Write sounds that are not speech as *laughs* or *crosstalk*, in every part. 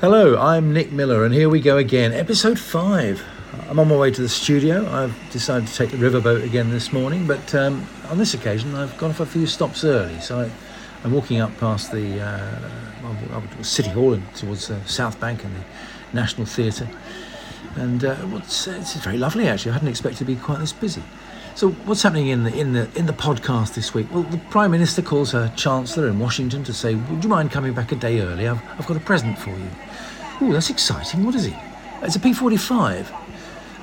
Hello, I'm Nick Miller, and here we go again, episode five. I'm on my way to the studio. I've decided to take the riverboat again this morning, but um, on this occasion, I've gone off a few stops early. So I, I'm walking up past the uh, City Hall and towards the South Bank and the National Theatre. And uh, it's, it's very lovely, actually. I hadn't expected to be quite this busy. So, what's happening in the in the in the podcast this week? Well, the Prime Minister calls her Chancellor in Washington to say, "Would you mind coming back a day early? I've, I've got a present for you." Oh, that's exciting. What is it? It's a P45.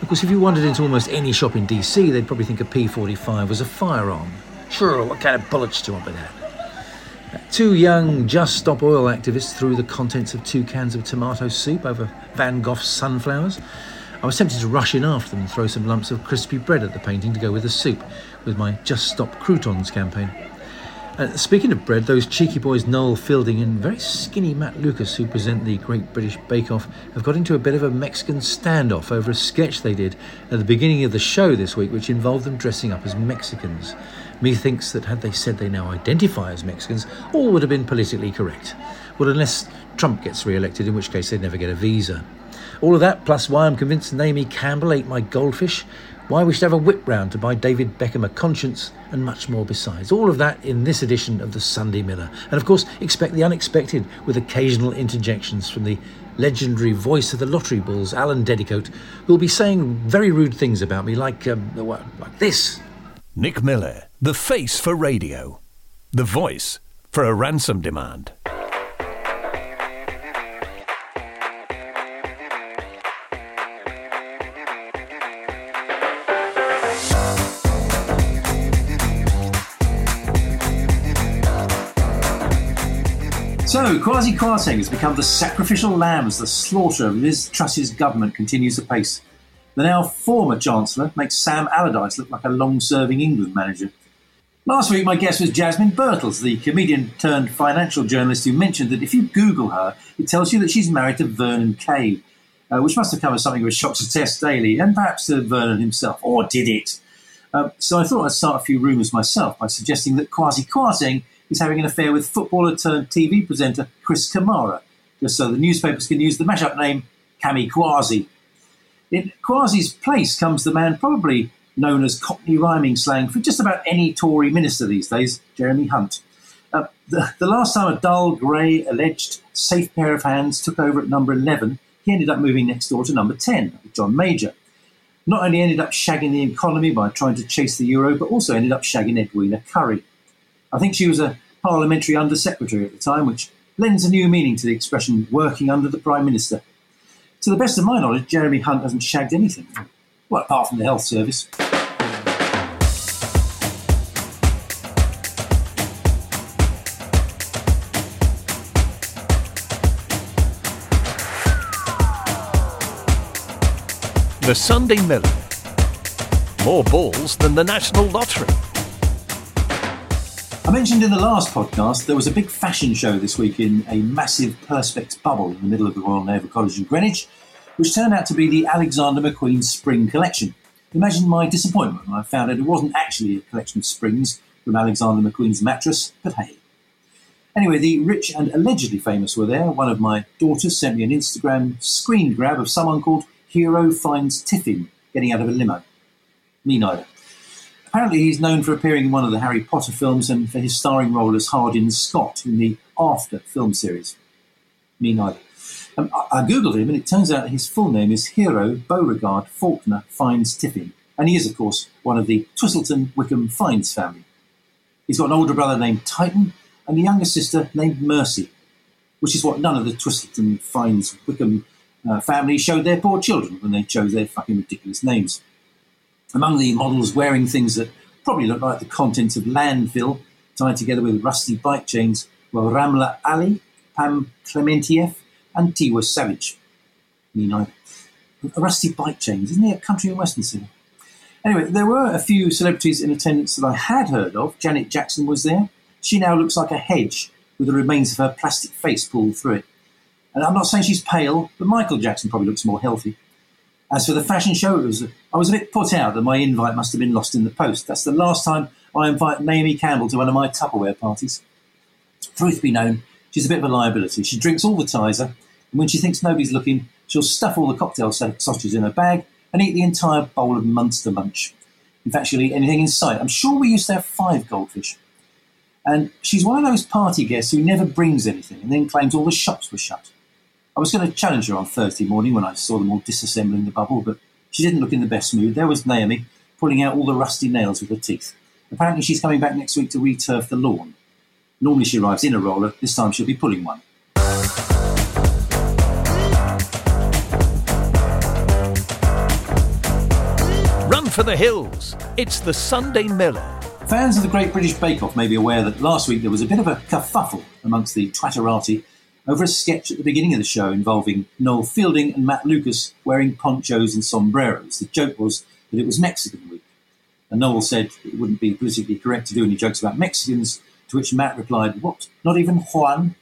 Of course, if you wandered into almost any shop in DC, they'd probably think a P45 was a firearm. Sure, what kind of bullets do you want with that? Two young Just Stop Oil activists threw the contents of two cans of tomato soup over Van Gogh's sunflowers. I was tempted to rush in after them and throw some lumps of crispy bread at the painting to go with the soup, with my Just Stop Croutons campaign. Uh, speaking of bread, those cheeky boys Noel Fielding and very skinny Matt Lucas, who present the Great British Bake Off, have got into a bit of a Mexican standoff over a sketch they did at the beginning of the show this week, which involved them dressing up as Mexicans. Methinks that had they said they now identify as Mexicans, all would have been politically correct. Well, unless Trump gets re elected, in which case they'd never get a visa. All of that, plus why I'm convinced Naomi Campbell ate my goldfish, why we should have a whip round to buy David Beckham a conscience, and much more besides. All of that in this edition of the Sunday Miller. And of course, expect the unexpected with occasional interjections from the legendary voice of the lottery bulls, Alan Dedicoat, who will be saying very rude things about me, like, um, like this. Nick Miller, the face for radio, the voice for a ransom demand. So, Kwasi Kwarteng has become the sacrificial lamb as the slaughter of Liz Truss's government continues apace. The now former Chancellor makes Sam Allardyce look like a long serving England manager. Last week, my guest was Jasmine Birtles, the comedian turned financial journalist who mentioned that if you Google her, it tells you that she's married to Vernon Kay, uh, which must have come as something of a shock to Tess Daly and perhaps to Vernon himself. Or did it? Uh, so I thought I'd start a few rumours myself by suggesting that Kwasi Kwarteng is having an affair with footballer turned TV presenter Chris Kamara, just so the newspapers can use the mashup name Cami Kwazi. In Kwasi's place comes the man probably known as Cockney rhyming slang for just about any Tory minister these days, Jeremy Hunt. Uh, the, the, last time a dull, grey, alleged safe pair of hands took over at number 11, he ended up moving next door to number 10, John Major. Not only ended up shagging the economy by trying to chase the euro, but also ended up shagging Edwina Currie. I think she was a parliamentary undersecretary at the time, which lends a new meaning to the expression working under the Prime Minister. To the best of my knowledge, Jeremy Hunt hasn't shagged anything. Well, apart from the health service. The Sunday Miller. More balls than the National Lottery. I mentioned in the last podcast there was a big fashion show this week in a massive Perspex bubble in the middle of the Royal Naval College in Greenwich, which turned out to be the Alexander McQueen Spring Collection. Imagine my disappointment when I found out it wasn't actually a collection of springs from Alexander McQueen's mattress, but hey. Anyway, the rich and allegedly famous were there. One of my daughters sent me an Instagram screen grab of someone called Hero Fiennes Tiffin getting out of a limo. Me neither. Apparently, he's known for appearing in one of the Harry Potter films and for his starring role as Hardin Scott in the After film series. Me neither. Um, I, I, googled him, and it turns out his full name is Hero Beauregard Faulkner Fiennes Tiffin, and he is, of course, one of the Twisleton Wykeham Fiennes family. He's got an older brother named Titan and a younger sister named Mercy, which is what none of the Twisleton Fiennes Wykeham uh, family showed their poor children when they chose their fucking ridiculous names. Among the models wearing things that probably look like the contents of landfill tied together with rusty bike chains were Ramla Ali, Pam Klementieff, and Tiwa Savage. Me neither. Rusty bike chains, isn't it a country and western singer? Anyway, there were a few celebrities in attendance that I had heard of. Janet Jackson was there. She now looks like a hedge with the remains of her plastic face pulled through it. And I'm not saying she's pale, but Michael Jackson probably looks more healthy. As for the fashion show, was, I was a bit put out that my invite must have been lost in the post. That's the last time I invite Naomi Campbell to one of my Tupperware parties. Truth be known, she's a bit of a liability. She drinks all the Tizer, And when she thinks nobody's looking, she'll stuff all the cocktail sausages in her bag and eat the entire bowl of Monster Munch. In fact, she'll eat anything in sight. I'm sure we used to have five goldfish. And she's one of those party guests who never brings anything and then claims all the shops were shut. I was going to challenge her on Thursday morning when I saw them all disassembling the bubble, but she didn't look in the best mood. There was Naomi pulling out all the rusty nails with her teeth. Apparently, she's coming back next week to returf the lawn. Normally, she arrives in a roller. This time, she'll be pulling one. Run for the hills. It's the Sunday Miller. Fans of the Great British Bake Off may be aware that last week there was a bit of a kerfuffle amongst the Twitterati over a sketch at the beginning of the show involving Noel Fielding and Matt Lucas wearing ponchos and sombreros. The joke was that it was Mexican week. And Noel said it wouldn't be politically correct to do any jokes about Mexicans, to which Matt replied, What? Not even Juan?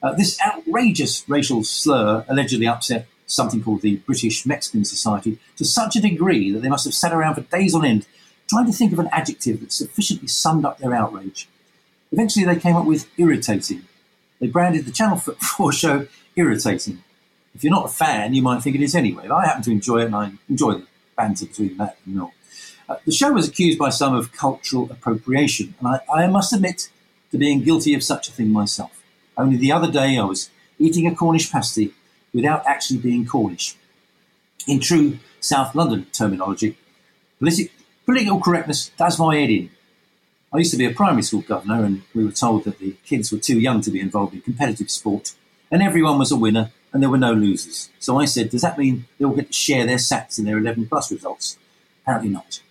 Uh, this outrageous racial slur allegedly upset something called the British Mexican Society to such a degree that they must have sat around for days on end trying to think of an adjective that sufficiently summed up their outrage. Eventually, they came up with irritating. They branded the Channel 4 *laughs* show irritating. If you're not a fan, you might think it is anyway. But I happen to enjoy it, and I enjoy the banter between Matt and Noel. Uh, the show was accused by some of cultural appropriation, and I, I must admit to being guilty of such a thing myself. Only the other day, I was eating a Cornish pasty without actually being Cornish. In true South London terminology, politi- Political correctness does my head in. I used to be a primary school governor, and we were told that the kids were too young to be involved in competitive sport, and everyone was a winner and there were no losers. So I said, Does that mean they all get to share their sats in their 11 plus results? Apparently not.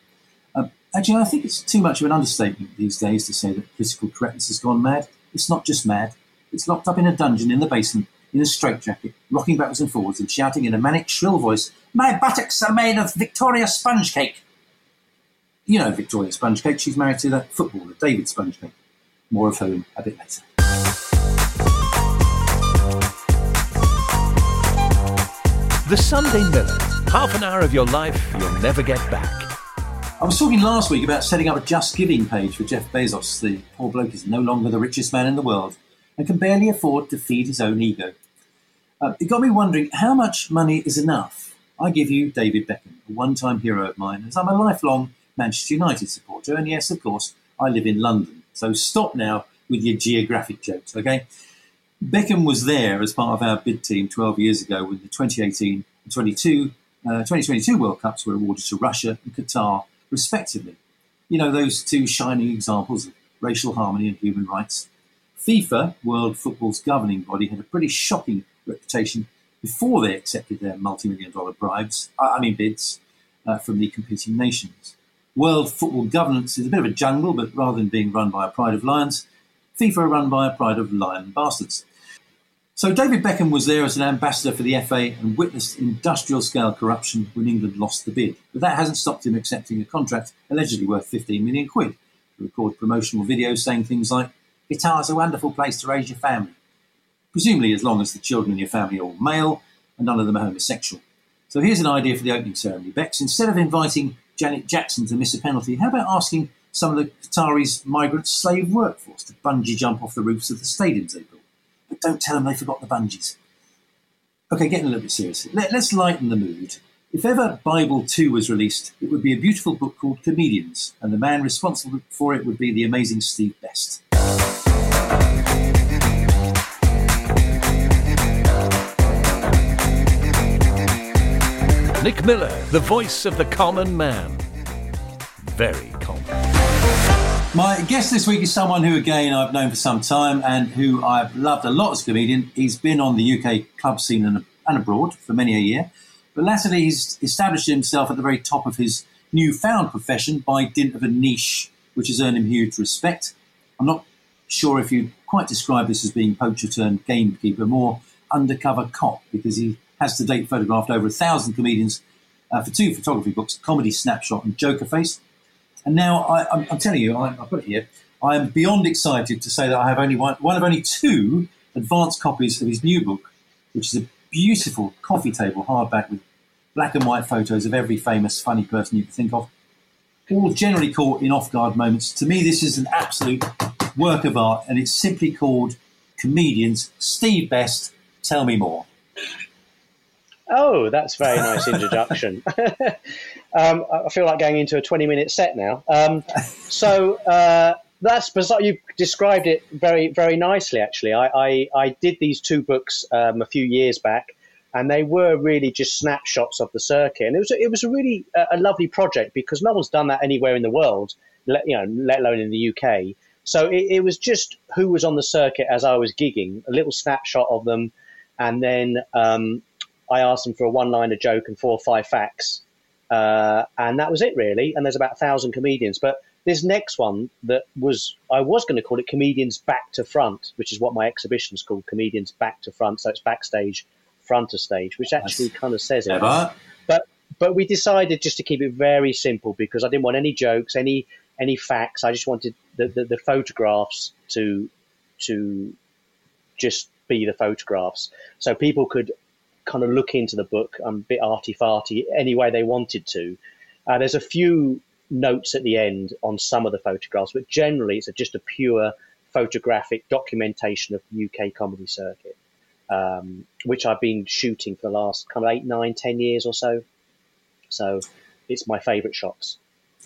Uh, actually, I think it's too much of an understatement these days to say that political correctness has gone mad. It's not just mad, it's locked up in a dungeon in the basement in a straitjacket, rocking backwards and forwards and shouting in a manic, shrill voice, My buttocks are made of Victoria sponge cake you know Victoria Spongecake. She's married to that footballer, David Spongecake. More of whom a bit later. The Sunday Miller. Half an hour of your life you'll never get back. I was talking last week about setting up a Just Giving page for Jeff Bezos. The poor bloke is no longer the richest man in the world and can barely afford to feed his own ego. Uh, it got me wondering how much money is enough. I give you David Beckham, a one time hero of mine, as I'm a lifelong Manchester United supporter. And yes, of course, I live in London. So stop now with your geographic jokes, okay? Beckham was there as part of our bid team 12 years ago when the 2018 and 22, uh, 2022 World Cups were awarded to Russia and Qatar, respectively. You know, those two shining examples of racial harmony and human rights. FIFA, World Football's governing body, had a pretty shocking reputation before they accepted their multi million dollar bribes, I mean bids, uh, from the competing nations. World football governance is a bit of a jungle, but rather than being run by a pride of lions, FIFA are run by a pride of lion bastards. So David Beckham was there as an ambassador for the FA and witnessed industrial scale corruption when England lost the bid. But that hasn't stopped him accepting a contract allegedly worth 15 million quid to record promotional videos saying things like, Qatar's a wonderful place to raise your family. Presumably as long as the children in your family are all male and none of them are homosexual. So here's an idea for the opening ceremony. Bex, instead of inviting Janet Jackson to miss a penalty, how about asking some of the Qataris' migrant slave workforce to bungee jump off the roofs of the stadiums they built? But don't tell them they forgot the bungees. Okay, getting a little bit serious. Let, us lighten the mood. If ever Bible 2 was released, it would be a beautiful book called Comedians, and the man responsible for it would be the amazing Steve Best. Nick Miller, the voice of the common man. Very common. My guest this week is someone who, again, I've known for some time and who I've loved a lot as a comedian. He's been on the UK club scene and, and abroad for many a year, but latterly he's established himself at the very top of his newfound profession by dint of a niche which has earned him huge respect. I'm not sure if you'd quite describe this as being poacher turned gamekeeper, more undercover cop, because he has to date photographed over a thousand comedians uh, for two photography books, Comedy Snapshot and Joker Face. And now I, am telling you, I, I put it here, I am beyond excited to say that I have only one, one of only two advanced copies of his new book, which is a beautiful coffee table hardback with black and white photos of every famous funny person you can think of, all generally caught in off guard moments. To me, this is an absolute work of art, and it's simply called Comedians. Steve Best, tell me more. Oh, that's very nice introduction. *laughs* um, I feel like going into a 20 minute set now. Um, so uh, that's bizarre. You described it very, very nicely, actually. I, I, I did these two books um, a few years back, and they were really just snapshots of the circuit. And it was, it was a really uh, a lovely project because no one's done that anywhere in the world, let, you know, let alone in the UK. So it, it was just who was on the circuit as I was gigging, a little snapshot of them, and then um, I asked them for a one-liner joke and four or five facts, uh, and that was it really. And there's about a thousand comedians, but this next one that was I was going to call it comedians back to front, which is what my exhibition is called, comedians back to front. So it's backstage, front of stage, which actually That's kind of says it. But but we decided just to keep it very simple because I didn't want any jokes, any any facts. I just wanted the, the, the photographs to to just be the photographs, so people could kind of look into the book um, a bit arty farty any way they wanted to. Uh, there's a few notes at the end on some of the photographs, but generally it's just a pure photographic documentation of the UK comedy circuit, um, which I've been shooting for the last kind of eight, nine, ten years or so. So it's my favourite shots.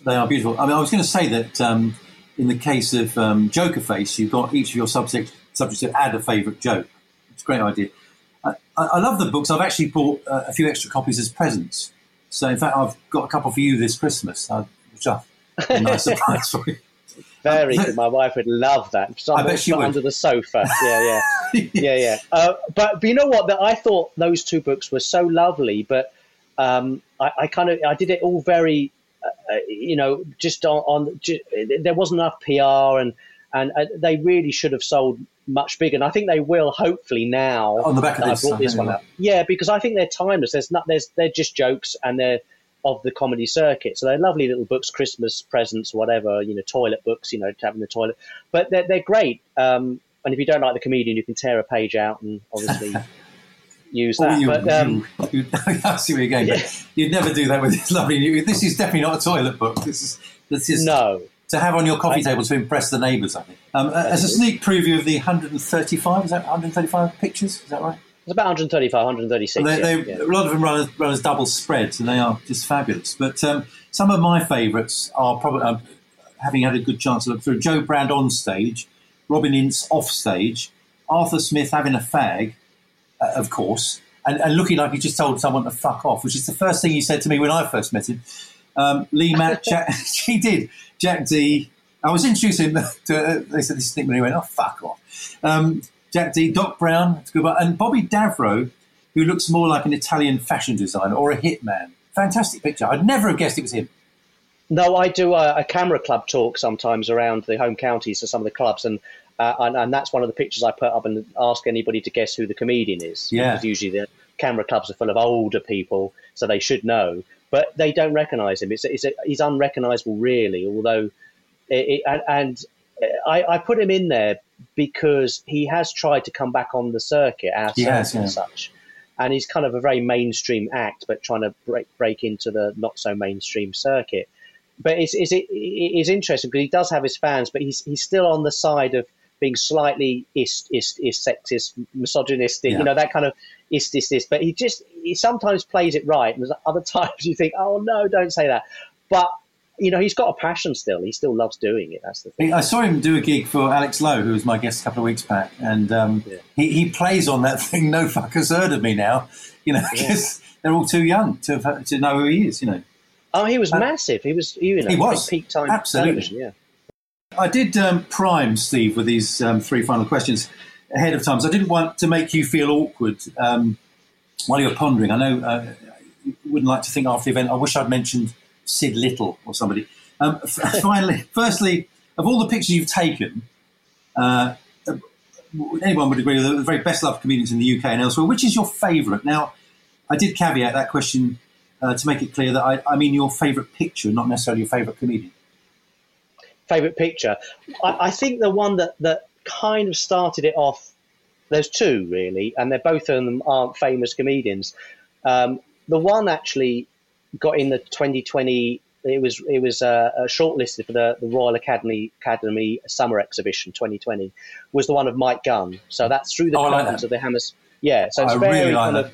They are beautiful. I mean, I was going to say that um, in the case of um, Joker Face, you've got each of your subjects subjects to add a favourite joke. It's a great idea. I, I love the books. I've actually bought uh, a few extra copies as presents. So, in fact, I've got a couple for you this Christmas, uh, which are a nice *laughs* surprise for you. Very good. My wife would love that. I bet she would. Under the sofa. Yeah, yeah, *laughs* yeah, yeah. Uh, but, but you know what? That I thought those two books were so lovely, but um, I, I, kind of I did it all very uh, you know, just on, on just, there wasn't enough PR and and uh, they really should have sold much bigger. And I think they will, hopefully, now. On the back of this, I brought this one up. Yeah, because I think they're timeless. There's not, there's, they're just jokes and they're of the comedy circuit. So they're lovely little books, Christmas presents, whatever, you know, toilet books, you know, to have in the toilet. But they're, they're great. Um, and if you don't like the comedian, you can tear a page out and obviously *laughs* use that. You, but, um, you, *laughs* I see where you're going. *laughs* Yeah. You'd never do that with this lovely. New. This is definitely not a toilet book. This is this is no to have on your coffee table to impress the neighbours. I think. Um, as a sneak preview of the 135, is that 135 pictures? Is that right? It's about 135, 136. Well, they, they, yeah. A lot of them run as, run as, double spreads, and they are just fabulous. But um, some of my favourites are probably, uh, having had a good chance to look through, Jo Brand on stage, Robin Ince off stage, Arthur Smith having a fag, uh, of course, and, and, looking like he just told someone to fuck off, which is the first thing he said to me when I first met him. Um, Lee Mack, *laughs* Jack, *laughs* he did. Jack Dee. I was introducing him *laughs* to, uh, they said this thing when he went, oh, fuck off. Um, Jack Dee, Doc Brown, and Bobby Davro, who looks more like an Italian fashion designer or a hitman. Fantastic picture. I'd never have guessed it was him. No, I do a, a camera club talk sometimes around the home counties to some of the clubs, and uh, and, and, that's one of the pictures I put up and ask anybody to guess who the comedian is. Yeah. Because usually the camera clubs are full of older people, so they should know, but they don't recognise him. It's, it's a, he's unrecognisable, really. Although, it, it, and, I, I, put him in there because he has tried to come back on the circuit ourselves and such. And he's kind of a very mainstream act, but trying to break break into the not so mainstream circuit. But it's, it's, it's interesting because he does have his fans, but he's he's still on the side of being slightly ist, ist, ist sexist, misogynistic, yeah. you know, that kind of ist, ist, ist. But he just, he sometimes plays it right. And there's other *laughs* times you think, oh no, don't say that. But, you know, he's got a passion still. He still loves doing it. That's the thing. I saw him do a gig for Alex Lowe, who was my guest a couple of weeks back. And um, yeah. he, he plays on that *laughs* thing, no fuckers heard of me now, you know, because yeah. they're all too young to, to know who he is, you know. Oh, he was uh, massive. He was, you know, he was peak time absolutely. Yeah. I did um, prime Steve with these um, three final questions ahead of time. So I didn't want to make you feel awkward um, while you're pondering. I know uh, you wouldn't like to think after the event. I wish I'd mentioned Sid Little or somebody. Um, f- *laughs* finally, firstly, of all the pictures you've taken, uh, anyone would agree with the very best loved comedians in the UK and elsewhere. Which is your favourite? Now, I did caveat that question uh, to make it clear that I, I mean your favourite picture, not necessarily your favourite comedian favorite picture. I, I, think the one that, that kind of started it off, there's two really, and they're both of them aren't famous comedians. Um, the one actually got in the 2020. It was it was uh, shortlisted for the, the Royal Academy Academy Summer Exhibition 2020. Was the one of Mike Gunn. So that's through the oh, like of the Hammers. Yeah, so it's I very really like kind that. of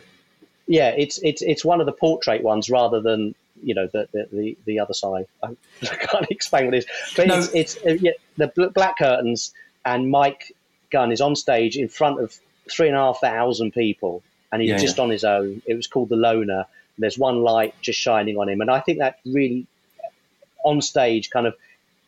yeah, it's it's it's one of the portrait ones rather than you know the the, the, the other side. *laughs* I, can't explain what it is, but no. it's, it's uh, yeah, the black curtains and Mike Gunn is on stage in front of three and a half thousand people, and he's yeah, just yeah. on his own. It was called the Loner. There's one light just shining on him, and I think that really on stage kind of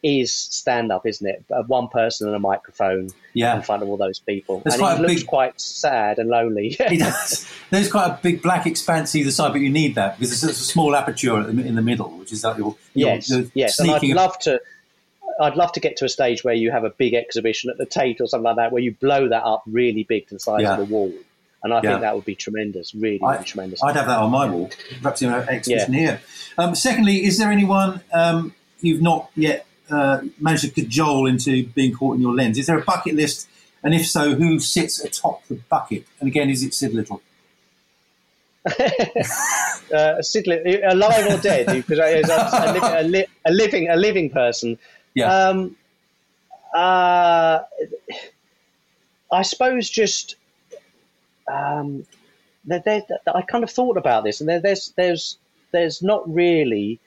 is stand up, isn't it? One person and a microphone yeah. in front of all those people. There's and quite he looks big, quite sad and lonely. *laughs* he does. There's quite a big black expanse either side, but you need that because there's a small aperture in the middle, which is like your, yes, yes. And I'd love to. I'd love to get to a stage where you have a big exhibition at the Tate or something like that, where you blow that up really big to the size yeah. of the wall. And I yeah. think that would be tremendous, really, I, really tremendous. I'd have that on my wall, perhaps in an exhibition yeah. here. Um, secondly, is there anyone um, you've not yet uh, managed to cajole into being caught in your lens? Is there a bucket list? And if so, who sits atop the bucket? And again, is it Sid Little? *laughs* uh, Sid Little, alive or dead? Because a, a, a, a, living, a living person. Yeah. Um, uh, I suppose just um, there, there, I kind of thought about this, and there, there's there's there's not really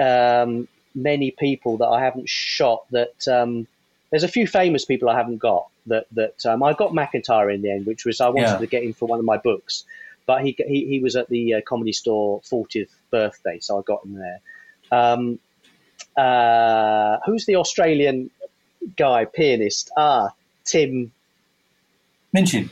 um, many people that I haven't shot. That um, there's a few famous people I haven't got. That that um, I got McIntyre in the end, which was I wanted yeah. to get him for one of my books, but he he, he was at the uh, Comedy Store 40th birthday, so I got him there. Um, uh, who's the Australian guy pianist? Ah, Tim Minchin.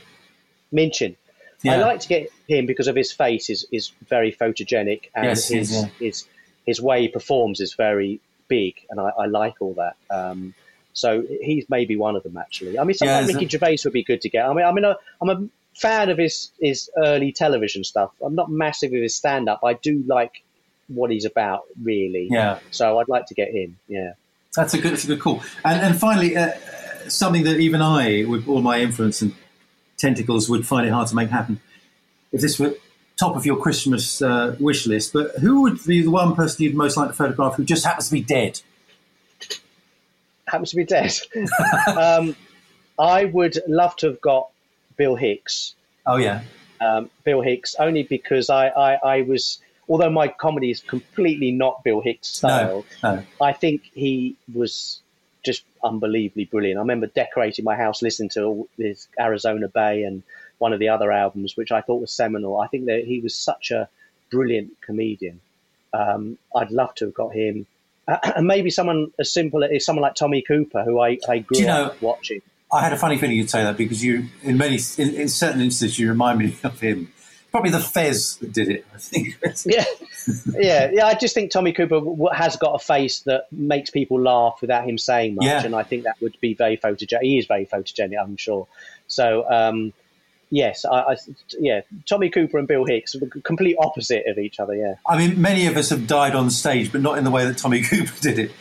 Minchin. Yeah. I like to get him because of his face is, is very photogenic and yes, his, yeah. his his way he performs is very big, and I, I like all that. Um, so he's maybe one of them actually. I mean, something yeah, like Ricky Gervais would be good to get. I mean, I mean, I'm a fan of his his early television stuff. I'm not massive with his stand up. I do like what he's about, really. Yeah. So I'd like to get him. Yeah. That's a good. That's a good call. And and finally, uh, something that even I, with all my influence and tentacles, would find it hard to make happen. If this were top of your Christmas uh, wish list, but who would be the one person you'd most like to photograph who just happens to be dead? Happens to be dead. *laughs* um, I would love to have got Bill Hicks. Oh yeah, um, Bill Hicks. Only because I, I, I, was, although my comedy is completely not Bill Hicks style, no, no. I think he was just unbelievably brilliant. I remember decorating my house, listening to his Arizona Bay and one of the other albums, which I thought was seminal. I think that he was such a brilliant comedian. Um, I'd love to have got him. Uh, *clears throat* and maybe someone as simple as someone like Tommy Cooper, who I, I grew know, up watching. I had a funny feeling you'd say that because you, in many, in, in certain instances, you remind me of him. Probably the Fez that did it, I think. *laughs* yeah, yeah, yeah. I just think Tommy Cooper has got a face that makes people laugh without him saying much, yeah. and I think that would be very photogenic. He is very photogenic, I'm sure. So, um, yes, I, I, yeah, Tommy Cooper and Bill Hicks, complete opposite of each other. Yeah, I mean, many of us have died on stage, but not in the way that Tommy *laughs* Cooper did it.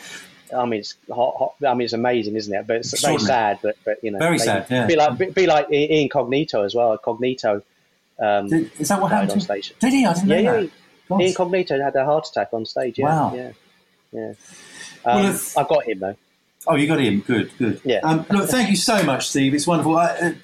I mean, it's hot, hot, I mean, it's amazing, isn't it? But it's very sad. But but you know, very sad. Yeah, be like be, be like Ian Cognito as well. Ian Cognito. Um, did, is that what happened on stage? Did he? I didn't yeah, know yeah, that. Ian Cognito had a heart attack on stage. Yeah, wow. Yeah, yeah. Um, well, if, I've got him though. Oh, you got him. Good, good. Yeah. Um, look, thank you so much, Steve. It's wonderful. I,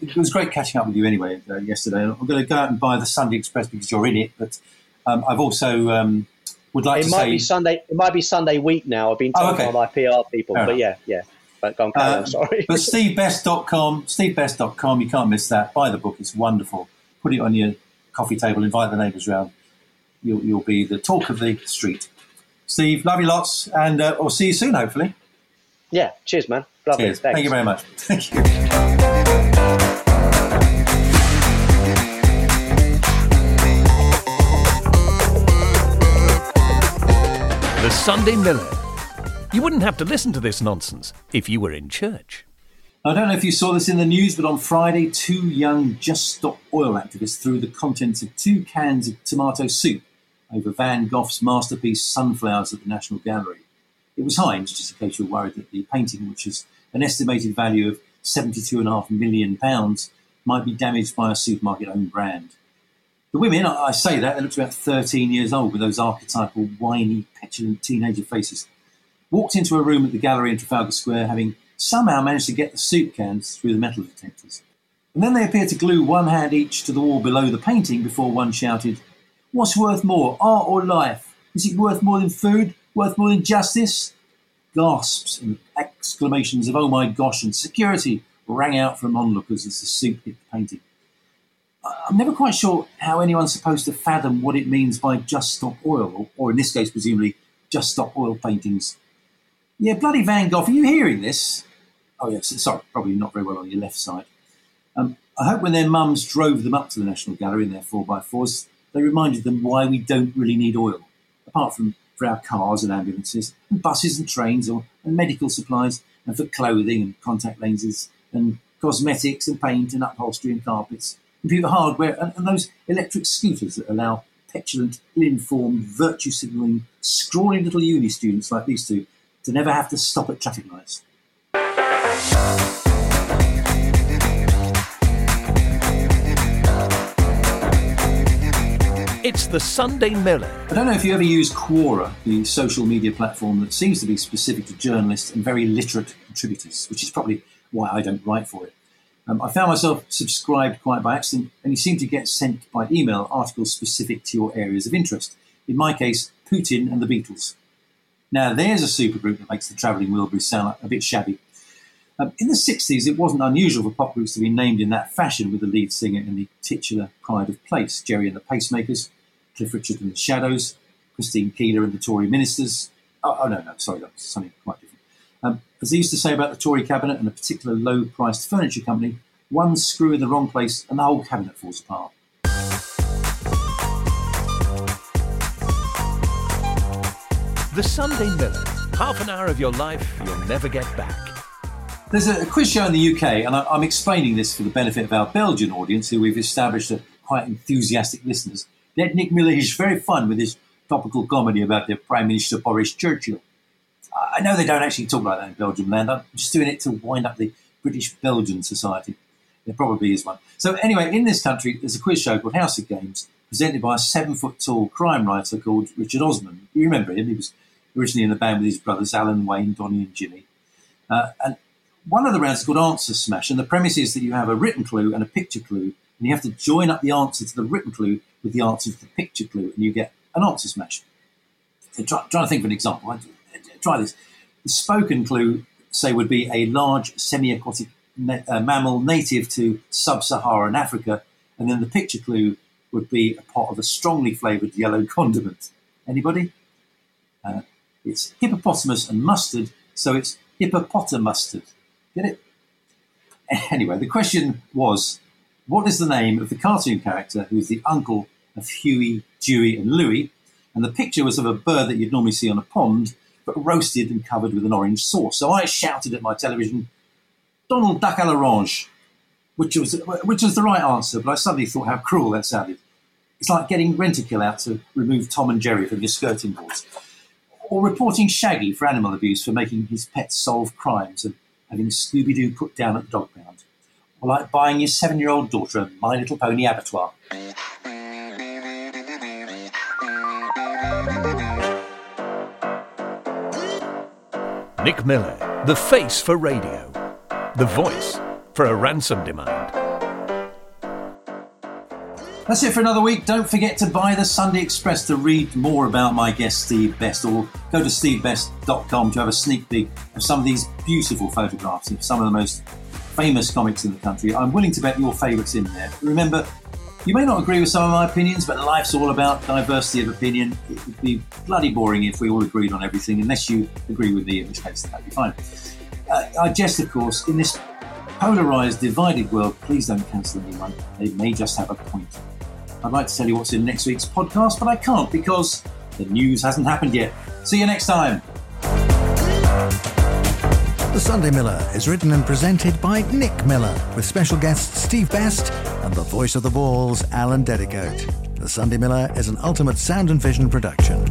it was great catching up with you anyway uh, yesterday. I'm going to go out and buy the Sunday Express because you're in it, but um, I've also um, would like it to might say be Sunday. It might be Sunday week now. I've been told oh, okay. by my PR people, Fair but enough. yeah, yeah. But go on, uh, on, sorry. but *laughs* stevebest.com, stevebest.com. You can't miss that. Buy the book. It's wonderful. Put it on your coffee table. Invite the neighbours round. You'll, you'll be the talk of the street. Steve, love you lots, and uh, we'll see you soon, hopefully. Yeah, cheers, man. Lovely. Cheers. Thank you very much. *laughs* Thank you. The Sunday Miller. You wouldn't have to listen to this nonsense if you were in church. I don't know if you saw this in the news, but on Friday, two young Just Stop Oil activists threw the contents of two cans of tomato soup over Van Gogh's masterpiece Sunflowers at the National Gallery. It was Heinz, just in case you're worried that the painting, which is an estimated value of £72.5 million, might be damaged by a supermarket owned brand. The women, I say that, they looked about 13 years old with those archetypal, whiny, petulant teenager faces, walked into a room at the gallery in Trafalgar Square having somehow managed to get the soup cans through the metal detectors. And then they appeared to glue one hand each to the wall below the painting before one shouted, What's worth more, art or life? Is it worth more than food? Worth more than justice? Gasps and exclamations of, Oh my gosh, and security rang out from onlookers as the soup hit the painting. I'm never quite sure how anyone's supposed to fathom what it means by just stop oil, or in this case, presumably, just stop oil paintings. Yeah, bloody Van Gogh, are you hearing this? Oh, yes, sorry, probably not very well on your left side. Um, I hope when their mums drove them up to the National Gallery in their 4x4s, they reminded them why we don't really need oil, apart from for our cars and ambulances, and buses and trains, or and medical supplies, and for clothing and contact lenses, and cosmetics and paint and upholstery and carpets, computer hardware, and, and those electric scooters that allow petulant, ill-informed, virtue-signalling, scrawny little uni students like these two to never have to stop at traffic lights. It's the Sunday Miller. I don't know if you ever use Quora, the social media platform that seems to be specific to journalists and very literate contributors, which is probably why I don't write for it. Um, I found myself subscribed quite by accident, and you seem to get sent by email articles specific to your areas of interest. In my case, Putin and the Beatles. Now, there's a supergroup that makes the Travelling Wilburys sound a bit shabby. Um, in the 60s, it wasn't unusual for pop groups to be named in that fashion, with the lead singer in the titular pride of place Gerry and the Pacemakers, Cliff Richard and the Shadows, Christine Keeler and the Tory Ministers. Oh, oh no, no, sorry, that's something quite different. Um, as they used to say about the Tory cabinet and a particular low priced furniture company, one screw in the wrong place and the whole cabinet falls apart. The Sunday Miller. Half an hour of your life you'll never get back. There's a quiz show in the UK, and I'm explaining this for the benefit of our Belgian audience, who we've established are quite enthusiastic listeners. Let Nick Miller is very fun with his topical comedy about the Prime Minister Boris Churchill. I know they don't actually talk like that in Belgium land. I'm just doing it to wind up the British Belgian Society. There probably is one. So anyway, in this country, there's a quiz show called House of Games, presented by a seven foot tall crime writer called Richard Osman. You remember him? He was originally in the band with his brothers Alan, Wayne, Donny, and Jimmy. Uh, and one of the rounds is called Answer Smash, and the premise is that you have a written clue and a picture clue, and you have to join up the answer to the written clue with the answer to the picture clue, and you get an answer smash. So try, trying to think of an example. Try this. The spoken clue, say, would be a large semi-aquatic na- uh, mammal native to sub-Saharan Africa, and then the picture clue would be a pot of a strongly flavoured yellow *laughs* condiment. Anybody? Uh, it's hippopotamus and mustard, so it's hippopotamustard. Get it? *laughs* Anyway, the question was what is the name of the cartoon character who's the uncle of Huey, Dewey, and Louie? And the picture was of a bird that you'd normally see on a pond, but roasted and covered with an orange sauce. So I shouted at my television, Donald Duck à l'orange, which was, which was the right answer, but I suddenly thought how cruel that sounded. It's like getting Rentokil out to remove Tom and Jerry from your skirting boards. Or reporting Shaggy for animal abuse for making his pets solve crimes and having Scooby Doo put down at the dog pound. Or like buying your seven year old daughter a My Little Pony abattoir. Nick Miller, the face for radio, the voice for a ransom demand. That's it for another week. Don't forget to buy the Sunday Express to read more about my guest Steve Best, or go to stevebest.com to have a sneak peek of some of these beautiful photographs of some of the most famous comics in the country. I'm willing to bet your favourites in there. Remember, you may not agree with some of my opinions, but life's all about diversity of opinion. It would be bloody boring if we all agreed on everything, unless you agree with me, in which case that'd be fine. Uh, I jest, of course, in this polarised, divided world, please don't cancel anyone. They may just have a point. I'd like to tell you what's in next week's podcast, but I can't because the news hasn't happened yet. See you next time. The Sunday Miller is written and presented by Nick Miller, with special guests Steve Best and the voice of the balls, Alan Dedicoat. The Sunday Miller is an ultimate sound and vision production.